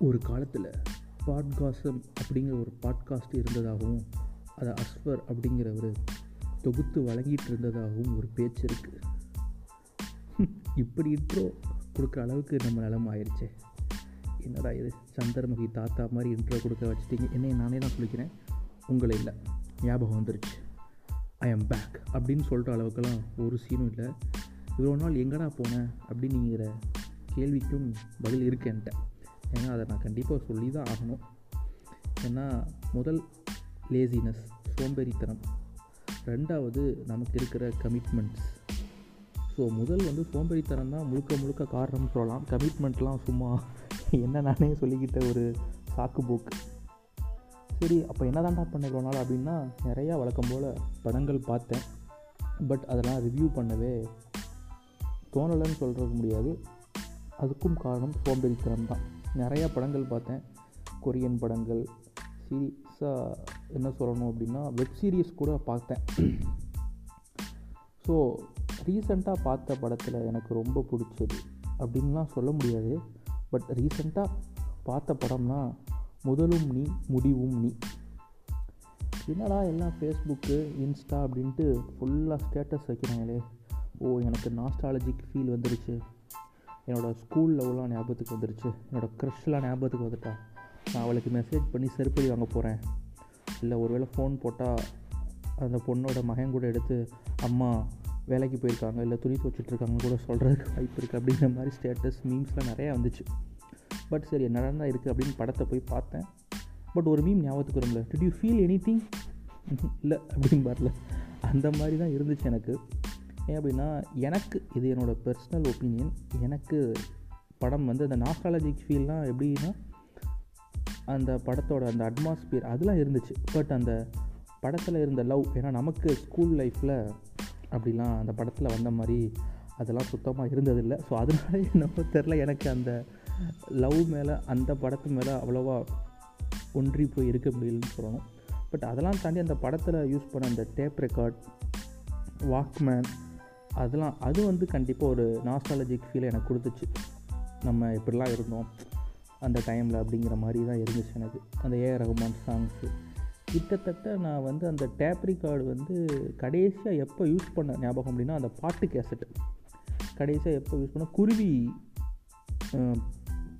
ஒரு காலத்தில் பாட்காசம் அப்படிங்கிற ஒரு பாட்காஸ்ட் இருந்ததாகவும் அதை அஸ்வர் அப்படிங்கிறவர் தொகுத்து வழங்கிட்டு இருந்ததாகவும் ஒரு பேச்சு இருக்குது இப்படி இன்ட்ரோ கொடுக்குற அளவுக்கு நம்ம நிலம் ஆயிடுச்சே என்னடா இது? சந்திரமுகி தாத்தா மாதிரி இன்ட்ரோ கொடுக்க வச்சுட்டீங்க. என்னை நானே தான் சொல்லிக்கிறேன் உங்களை இல்லை. ஞாபகம் வந்துருச்சு. ஐ எம் பேக் அப்படின்னு சொல்கிற அளவுக்கெல்லாம் ஒரு சீனும் இல்லை. இவ்வளோ நாள் எங்கடா போனேன் அப்படின்னுங்கிற கேள்விக்கும் பதில் இருக்கேன்ட்ட ஏன்னா அதை நான் கண்டிப்பாக சொல்லி தான் ஆகணும். ஏன்னா முதல் லேசினஸ் சோம்பேறித்தனம். ரெண்டாவது நமக்கு இருக்கிற கமிட்மெண்ட்ஸ் ஸோ முதல் வந்து சோம்பேறித்தனம் தான் முழுக்க முழுக்க காரணம் சொல்லலாம். கமிட்மெண்ட்லாம் சும்மா என்ன நானே சொல்லிக்கிட்ட ஒரு சாக்கு போக்கு. சரி அப்போ என்ன தாண்டா பண்ண இவ்வளோ நாள் அப்படின்னா நிறையா வழக்கம் போல் படங்கள் பார்த்தேன். பட் அதெல்லாம் ரிவ்யூ பண்ணவே தோணலைன்னு சொல்கிறது முடியாது. அதுக்கும் காரணம் சோம்பேறித்தனம் தான் நிறையா படங்கள் பார்த்தேன். கொரியன் படங்கள் சீரியஸாக என்ன சொல்லணும் அப்படின்னா வெப் சீரிஸ் கூட பார்த்தேன். ஸோ ரீசண்டாக பார்த்த படத்தில் எனக்கு ரொம்ப பிடிச்சது அப்படின்லாம் சொல்ல முடியாது. பட் ரீசண்டாக பார்த்த படம்னா முதலும் நீ முடிவும் நீ. என்னடா எல்லாம் ஃபேஸ்புக்கு இன்ஸ்டா அப்படின்ட்டு ஃபுல்லாக ஸ்டேட்டஸ் வைக்கிறாங்களே. ஓ எனக்கு நாஸ்டாலஜிக் ஃபீல் வந்துருச்சு. என்னோடய ஸ்கூல் லெவலாக ஞாபகத்துக்கு வந்துருச்சு. என்னோடய க்ரஷ்லாம் ஞாபகத்துக்கு வந்துட்டா. நான் அவளுக்கு மெசேஜ் பண்ணி செருப்படி வாங்க போகிறேன் இல்லை ஒருவேளை ஃபோன் போட்டால் அந்த பொண்ணோட மகன் கூட எடுத்து அம்மா வேலைக்கு போயிருக்காங்க. இல்லை துணி துவச்சிட்ருக்காங்கன்னு கூட சொல்கிறதுக்கு வாய்ப்பு இருக்குது அப்படிங்கிற மாதிரி ஸ்டேட்டஸ் மீம்ஸ்லாம் நிறையா வந்துச்சு. பட் சரி என்னடா தான் இருக்குது அப்படின்னு படத்தை போய் பார்த்தேன். பட் ஒரு மீம் ஞாபகத்துக்கு வரும்ல. Did you feel anything இல்லை அப்படின்னு பாரல அந்த மாதிரி தான் இருந்துச்சு எனக்கு. ஏன் அப்படின்னா எனக்கு இது என்னோடய பர்சனல் ஒப்பீனியன் எனக்கு படம் வந்து அந்த நாஸ்ட்ராலஜிக் ஃபீல்லாம் எப்படின்னா அந்த படத்தோட அந்த அட்மாஸ்பியர் அதெல்லாம் இருந்துச்சு. பட் அந்த படத்தில் இருந்த லவ் ஏன்னா நமக்கு ஸ்கூல் லைஃப்பில் அப்படிலாம் அந்த படத்தில் வந்த மாதிரி அதெல்லாம் சுத்தமாக இருந்ததில்லை. ஸோ அதனால என்னவோ தெரில எனக்கு அந்த லவ் மேலே அந்த படத்து மேலே அவ்வளோவா ஒன்றி போய் இருக்க முடியலன்னு சொல்லணும். பட் அதெல்லாம் தாண்டி அந்த படத்தில் யூஸ் பண்ண அந்த டேப் ரெக்கார்ட் வாக்மேன் அதெல்லாம் அது வந்து கண்டிப்பாக ஒரு நாஸ்டாலஜிக் ஃபீல் எனக்கு கொடுத்துச்சு. நம்ம இப்படிலாம் இருந்தோம் அந்த டைமில் அப்படிங்கிற மாதிரி தான் இருந்துச்சு எனக்கு. அந்த ஏஆர் ரகுமான் சாங்ஸு கிட்டத்தட்ட நான் வந்து அந்த டேப் ரெக்கார்டு வந்து கடைசியாக எப்போ யூஸ் பண்ண ஞாபகம் அப்படின்னா அந்த பாட்டு கேசட்டு கடைசியாக எப்போ யூஸ் பண்ண குருவி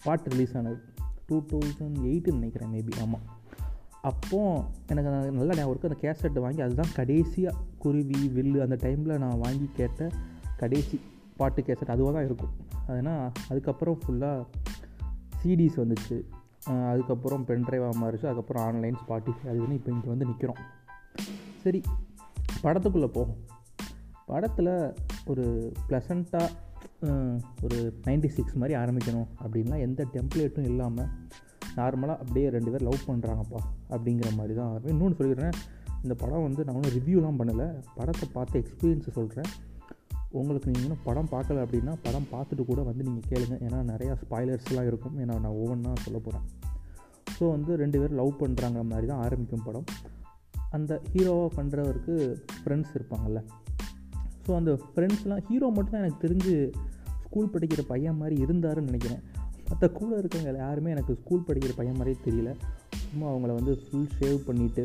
பாட்டு ரிலீஸ் ஆனது. டூ தௌசண்ட் எயிட்டுன்னு நினைக்கிறேன் மேபி ஆமாம் அப்போது எனக்கு அந்த நல்ல ஞாபகம் இருக்குது அந்த கேசட் வாங்கி அதுதான் கடைசியாக குருவி வில்லு அந்த டைமில் நான் வாங்கி கேட்ட கடைசி பாட்டு கேசட் அதுவாக தான் இருக்கும். அதனால் அதுக்கப்புறம் ஃபுல்லாக சிடிஸ் வந்துச்சு. அதுக்கப்புறம் பென்ட்ரைவாக மாறிச்சு. அதுக்கப்புறம் ஆன்லைன் ஸ்பாட்டிஃபை அது வந்து இப்போ இங்கே வந்து நிற்கிறோம் சரி படத்துக்குள்ளே போகும் படத்தில் ஒரு ப்ளசண்ட்டாக ஒரு நைன்டி சிக்ஸ் மாதிரி ஆரம்பிக்கணும் அப்படின்னா எந்த டெம்ப்ளேட்டும் இல்லாமல் நார்மலாக அப்படியே ரெண்டு பேர் லவ் பண்ணுறாங்கப்பா அப்படிங்கிற மாதிரி தான் இன்னொன்று சொல்லிடுறேன் இந்த படம் வந்து நான் ஒன்றும் ரிவ்யூலாம் பண்ணலை. படத்தை பார்த்து எக்ஸ்பீரியன்ஸை சொல்கிறேன் உங்களுக்கு நீங்கள் இன்னும் படம் பார்க்கல அப்படின்னா படம் பார்த்துட்டு கூட வந்து நீங்கள் கேளுங்க. ஏன்னா நிறையா ஸ்பாய்லர்ஸ்லாம் இருக்கும். ஏன்னா நான் ஒவ்வொன்றா சொல்ல போகிறேன் ஸோ வந்து ரெண்டு பேரும் லவ் பண்ணுறாங்க மாதிரி தான் ஆரம்பிக்கும் படம். அந்த ஹீரோவாக பண்ணுறவருக்கு ஃப்ரெண்ட்ஸ் இருப்பாங்கள்ல ஸோ அந்த ஃப்ரெண்ட்ஸ்லாம் ஹீரோ மட்டும் தான் எனக்கு தெரிஞ்சு ஸ்கூல் படிக்கிற பையன் மாதிரி இருந்தாருன்னு நினைக்கிறேன். மற்ற கூட இருக்கவங்க யாருமே எனக்கு ஸ்கூல் படிக்கிற பையன் மாதிரியே தெரியல. சும்மா அவங்கள வந்து ஃபுல் ஷேவ் பண்ணிவிட்டு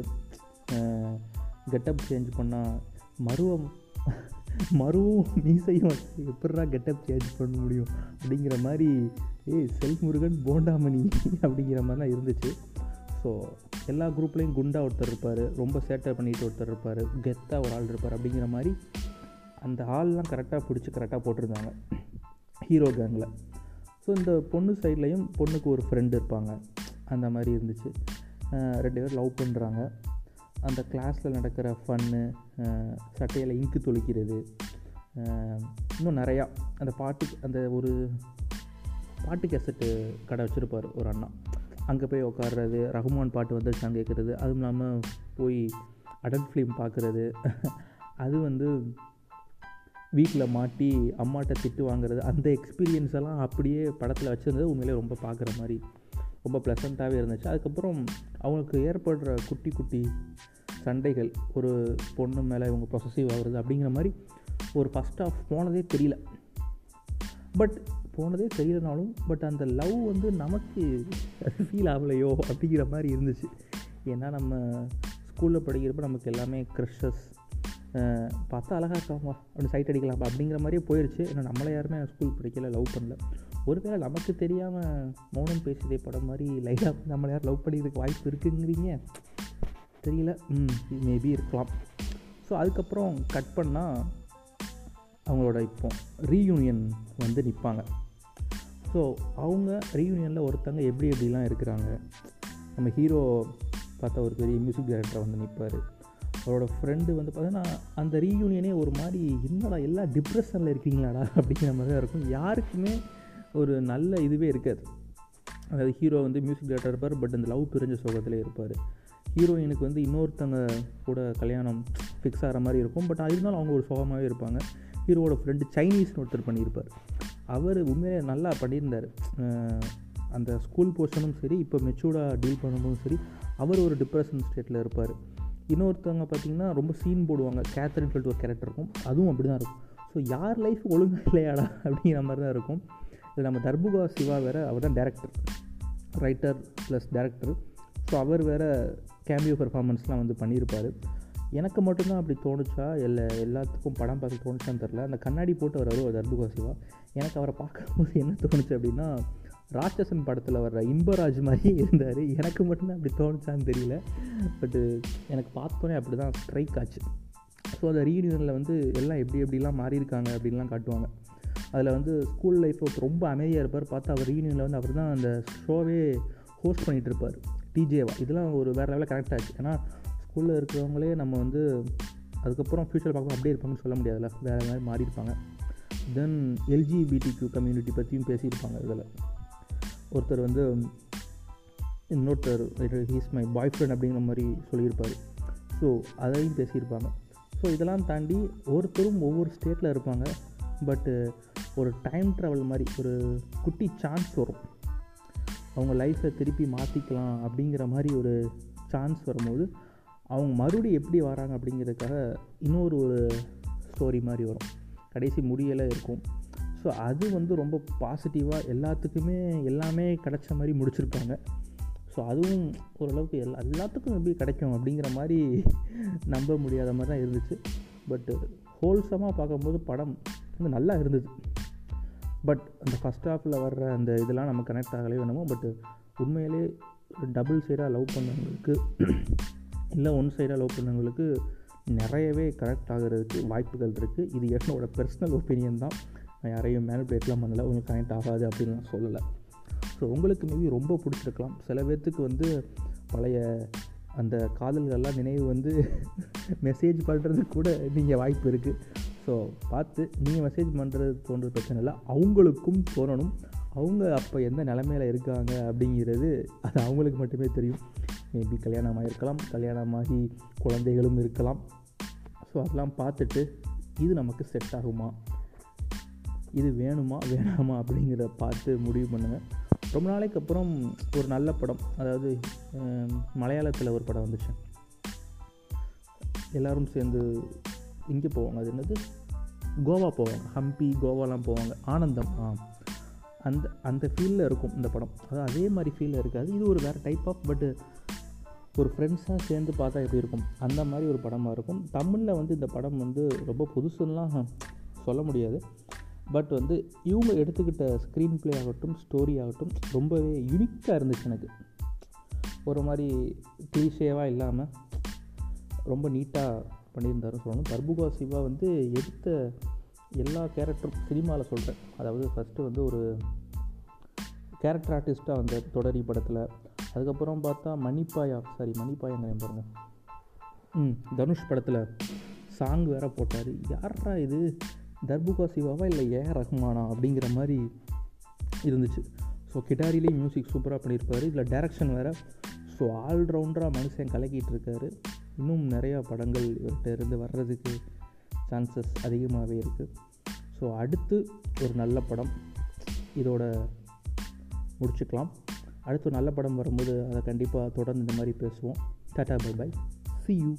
கெட்டப் சேஞ்ச் பண்ணால் மருவம் மருவும் மீசையும் எப்படா கெட்டப் சேஞ்ச் பண்ண முடியும்? அப்படிங்கிற மாதிரி ஏய் செல்ஃப் முருகன் போண்டாமணி அப்படிங்கிற மாதிரிலாம் இருந்துச்சு. ஸோ எல்லா குரூப்லேயும் குண்டா ஒருத்தர் இருப்பார் ரொம்ப சேட்டை பண்ணிட்டு ஒருத்தர் இருப்பார் கெத்தாக ஒரு ஆள் இருப்பார் அப்படிங்கிற மாதிரி அந்த ஆள்லாம் கரெக்டாக பிடிச்சி கரெக்டாக போட்டிருந்தாங்க. ஹீரோ கேங்கில் ஸோ இந்த பொண்ணு சைட்லேயும் பொண்ணுக்கு ஒரு ஃப்ரெண்டு இருப்பாங்க. அந்த மாதிரி இருந்துச்சு. ரெண்டு பேர் லவ் பண்ணுறாங்க அந்த கிளாஸில் நடக்கிற ஃபன்னு சட்டையில் இங்கு தொளிக்கிறது இன்னும் நிறையா. அந்த பாட்டு அந்த ஒரு பாட்டு கேசட்டு கடை வச்சுருப்பார் ஒரு அண்ணா. அங்கே போய் உட்காடுறது ரகுமான் பாட்டு வந்துருச்சான்னு கேட்குறது அதுவும் இல்லாமல் போய் அடல்ட் ஃபிலிம் பார்க்குறது அது வந்து வீட்டில் மாட்டி அம்மாட்ட திட்டு வாங்குறது அந்த எக்ஸ்பீரியன்ஸ் எல்லாம் அப்படியே படத்தில் வச்சுருந்தது. உண்மையிலே ரொம்ப பார்க்குற மாதிரி ரொம்ப ப்ளசண்ட்டாகவே இருந்துச்சு. அதுக்கப்புறம் அவங்களுக்கு ஏற்படுற குட்டி குட்டி சண்டைகள் ஒரு பொண்ணு மேலே இவங்க ப்ரொசசிவ் ஆகுறது அப்படிங்கிற மாதிரி ஒரு ஃபஸ்ட் ஆஃப் போனதே தெரியல. பட் போனதே தெரியலனாலும் பட் அந்த லவ் வந்து நமக்கு ஃபீல் ஆகலையோ அப்படிங்கிற மாதிரி இருந்துச்சு. ஏன்னா நம்ம ஸ்கூலில் படிக்கிறப்ப நமக்கு எல்லாமே க்ரஷஸ் பார்த்தா அழகாக இருக்காங்க அப்படி சைட் அடிக்கலாம். அப்படிங்கிற மாதிரியே போயிடுச்சு ஏன்னா நம்மளை யாருமே ஸ்கூல் படிக்கல லவ் பண்ணல. ஒருவேளை நமக்கு தெரியாமல் மௌனம் பேசியதே படம் மாதிரி லைட்டாக நம்மளை யாரும் லவ் பண்ணிக்கிறதுக்கு வாய்ப்பு இருக்குங்கிறீங்க? தெரியல. ம் மேபி இருக்கலாம். ஸோ அதுக்கப்புறம் கட் பண்ணால் அவங்களோட இப்போ ரீயூனியன் வந்து நிற்பாங்க ஸோ அவங்க ரீயூனியனில் ஒருத்தங்க எப்படி எப்படிலாம் இருக்கிறாங்க? நம்ம ஹீரோ பார்த்தா ஒரு பெரிய மியூசிக் டைரக்டர் வந்து நிற்பார் அவரோட ஃப்ரெண்டு வந்து பார்த்தீங்கன்னா அந்த ரீயூனியனே ஒரு மாதிரி என்னடா எல்லா டிப்ரெஷனில் இருக்கீங்களாடா அப்படிங்கிற மாதிரி தான் இருக்கும். யாருக்குமே ஒரு நல்ல இதுவே இருக்காது. அதாவது ஹீரோ வந்து மியூசிக் டேரக்டர் இருப்பார் பட் அந்த லவ் பிரிஞ்ச சோகத்திலே இருப்பார். ஹீரோயினுக்கு வந்து இன்னொருத்தங்க கூட கல்யாணம் ஃபிக்ஸ் ஆகிற மாதிரி இருக்கும். பட் இருந்தாலும் அவங்க ஒரு சோகமாகவே இருப்பாங்க. ஹீரோவோட ஃப்ரெண்டு சைனீஸ்னு ஒருத்தர் பண்ணியிருப்பார். அவர் உண்மையிலே நல்லா பண்ணியிருந்தார். அந்த ஸ்கூல் போர்ஷனும் சரி இப்போ மெச்சூர்டாக டீல் பண்ணும்போதும் சரி அவர் ஒரு டிப்ரெஷன் ஸ்டேட்டில் இருப்பார். இன்னொருத்தவங்க பார்த்திங்கன்னா ரொம்ப சீன் போடுவாங்க. கேத்தரின் சொல்லிட்டு ஒரு கேரக்டர் இருக்கும். அதுவும் அப்படி தான் இருக்கும். ஸோ யார் லைஃப் ஒழுங்காக இல்லையாடா அப்படிங்கிற மாதிரி தான் இருக்கும். இதில் நம்ம தர்புகா சிவா வேறு அவர் தான் director writer plus director so அவர் வேறு கேமியோ பெர்ஃபார்மன்ஸ்லாம் வந்து பண்ணியிருப்பார். எனக்கு மட்டும்தான் அப்படி தோணுச்சா? இல்லை எல்லாத்துக்கும் படம் பார்த்து தோணுச்சான்னு தெரில அந்த கண்ணாடி போட்டு அவர் வருவார் தர்புகா சிவா. எனக்கு அவரை பார்க்கும்போது என்ன தோணுச்சு அப்படின்னா ராட்சசன் படத்தில் வர்ற இன்பராஜ் மாதிரி இருந்தார். எனக்கு மட்டும்தான் அப்படி தோணுச்சான்னு தெரியல. பட்டு எனக்கு பார்த்தோன்னே அப்படி தான் ஸ்ட்ரைக் ஆச்சு. ஸோ அந்த ரீயூனியனில் வந்து எல்லாம் எப்படி எப்படிலாம் மாறியிருக்காங்க அப்படின்லாம் காட்டுவாங்க. அதில் வந்து ஸ்கூல் லைஃப்பில் ரொம்ப அமைதியாக இருப்பார். பார்த்து அவர் ரீயூனியனில் வந்து அவர் தான் அந்த ஷோவே ஹோஸ்ட் பண்ணிகிட்டு இருப்பார். டிஜேவா இதெல்லாம் ஒரு வேறு லெவலில் கனெக்ட் ஆச்சு. ஏன்னா ஸ்கூலில் இருக்கிறவங்களே நம்ம வந்து அதுக்கப்புறம் ஃப்யூச்சர் பார்க்கும் அப்படியே இருப்பாங்கன்னு சொல்ல முடியாதுல்ல வேறு மாதிரி மாறி இருப்பாங்க தென் எல்ஜிபிடிக்யூ கம்யூனிட்டி பற்றியும் பேசியிருப்பாங்க இதில். ஒருத்தர் வந்து இன்னொருத்தர் ஹீஸ் மை பாய் ஃப்ரெண்ட் அப்படிங்கிற மாதிரி சொல்லியிருப்பார். ஸோ அதையும் பேசியிருப்பாங்க. ஸோ இதெல்லாம் தாண்டி ஒருத்தரும் ஒவ்வொரு ஸ்டேட்டில் இருப்பாங்க. பட்டு ஒரு டைம் ட்ராவல் மாதிரி ஒரு குட்டி சான்ஸ் வரும். அவங்க லைஃப்பை திருப்பி மாற்றிக்கலாம் அப்படிங்கிற மாதிரி ஒரு சான்ஸ் வரும்போது அவங்க மறுபடியும் எப்படி வராங்க அப்படிங்கிறதுக்காக இன்னொரு ஒரு ஸ்டோரி மாதிரி வரும். கடைசி முடியலை இருக்கும். ஸோ அது வந்து ரொம்ப பாசிட்டிவாக எல்லாத்துக்குமே எல்லாமே கிடச்ச மாதிரி முடிச்சிருப்பாங்க ஸோ அதுவும் ஓரளவுக்கு எல்லா எல்லாத்துக்கும் எப்படி கிடைக்கும் அப்படிங்கிற மாதிரி நம்ப முடியாத மாதிரி தான் இருந்துச்சு. பட்டு ஹோல்சமாக பார்க்கும்போது படம் வந்து நல்லா இருந்தது. பட் அந்த ஃபஸ்ட் ஹாஃபில் வர்ற அந்த இதெல்லாம் நம்ம கனெக்ட் ஆகலே வேணுமோ பட் உண்மையிலே டபுள் சைடாக லவ் பண்ணவங்களுக்கு இல்லை ஒன் சைடாக லவ் பண்ணவங்களுக்கு நிறையவே கனெக்ட் ஆகிறதுக்கு வாய்ப்புகள் இருக்குது இது என்னோடய பர்சனல் ஒப்பீனியன் தான். நான் யாரையும் மேனிபுலேட்லாம் பண்ணலை. உங்களுக்கு கனெக்ட் ஆகாது நான் சொல்லலை. ஸோ உங்களுக்கு மேபி ரொம்ப பிடிச்சிருக்கலாம். சில பேர்த்துக்கு வந்து பழைய அந்த காதல்கள்லாம் நினைவு வந்து மெசேஜ் பண்ணுறதுக்கு கூட நீங்கள் வாய்ப்பு இருக்குது ஸோ பார்த்து நீங்கள் மெசேஜ் பண்ணுறது தோன்ற பிரச்சனை இல்லை. அவங்களுக்கும் தோணணும். அவங்க அப்போ எந்த நிலமையில் இருக்காங்க அப்படிங்கிறது அது அவங்களுக்கு மட்டுமே தெரியும். மேபி கல்யாணமாக இருக்கலாம். கல்யாணமாகி குழந்தைகளும் இருக்கலாம். ஸோ அதெல்லாம் பார்த்துட்டு இது நமக்கு செட் ஆகுமா? இது வேணுமா வேணாமா அப்படிங்கிறத பார்த்து முடிவு பண்ணுங்கள் ரொம்ப நாளைக்கு அப்புறம் ஒரு நல்ல படம் அதாவது மலையாளத்தில் ஒரு படம் வந்துச்சு. எல்லோரும் சேர்ந்து இங்கே போவாங்க. அது என்னது? கோவா போவாங்க. ஹம்பி கோவாலாம் போவாங்க. ஆனந்தம் ஆ. அந்த அந்த ஃபீலில் இருக்கும் இந்த படம். அது அதே மாதிரி ஃபீலில் இருக்காது. இது ஒரு வேறு டைப் ஆஃப் பட்டு ஒரு ஃப்ரெண்ட்ஸாக சேர்ந்து பார்த்தா எப்படி இருக்கும்? அந்த மாதிரி ஒரு படமாக இருக்கும். தமிழில் வந்து இந்த படம் வந்து ரொம்ப புதுசுன்னெலாம் சொல்ல முடியாது. பட் வந்து இவங்க எடுத்துக்கிட்ட ஸ்க்ரீன் ப்ளே ஆகட்டும் ஸ்டோரி ஆகட்டும் ரொம்பவே யுனிக்காக இருந்துச்சு எனக்கு. ஒரு மாதிரி கிளீஷேவாக இல்லாமல் ரொம்ப நீட்டாக பண்ணியிருந்தாருன்னு சொல்லணும். தர்புகா சிவா வந்து எடுத்த எல்லா கேரக்டரும் சினிமாவில் சொல்கிறேன் அதாவது ஃபஸ்ட்டு வந்து ஒரு கேரக்டர் ஆர்டிஸ்ட்டாக வந்த தொடரி படத்தில் அதுக்கப்புறம் பார்த்தா மணிப்பாயா சாரி மணிப்பாயாங்க பாருங்கள் ம் தனுஷ் படத்தில் சாங் வேறு போட்டார். யாரா இது? தர்புகா சிவாவா இல்லை ஏ ரஹ்மானா அப்படிங்கிற மாதிரி இருந்துச்சு. ஸோ கிட்டாரிலே மியூசிக் சூப்பராக பண்ணியிருப்பார் இதில் டேரக்ஷன் வேறு. ஸோ ஆல்ரவுண்டராக மனுஷன் கலக்கிட்டு இருக்காரு. இன்னும் நிறையா படங்கள் இவர்கிட்ட இருந்து வர்றதுக்கு சான்சஸ் அதிகமாகவே இருக்குது ஸோ அடுத்து ஒரு நல்ல படம். இதோட முடிச்சுக்கலாம். அடுத்து நல்ல படம் வரும்போது அதை கண்டிப்பாக தொடர்ந்து இந்த மாதிரி பேசுவோம். Tata bye bye. See you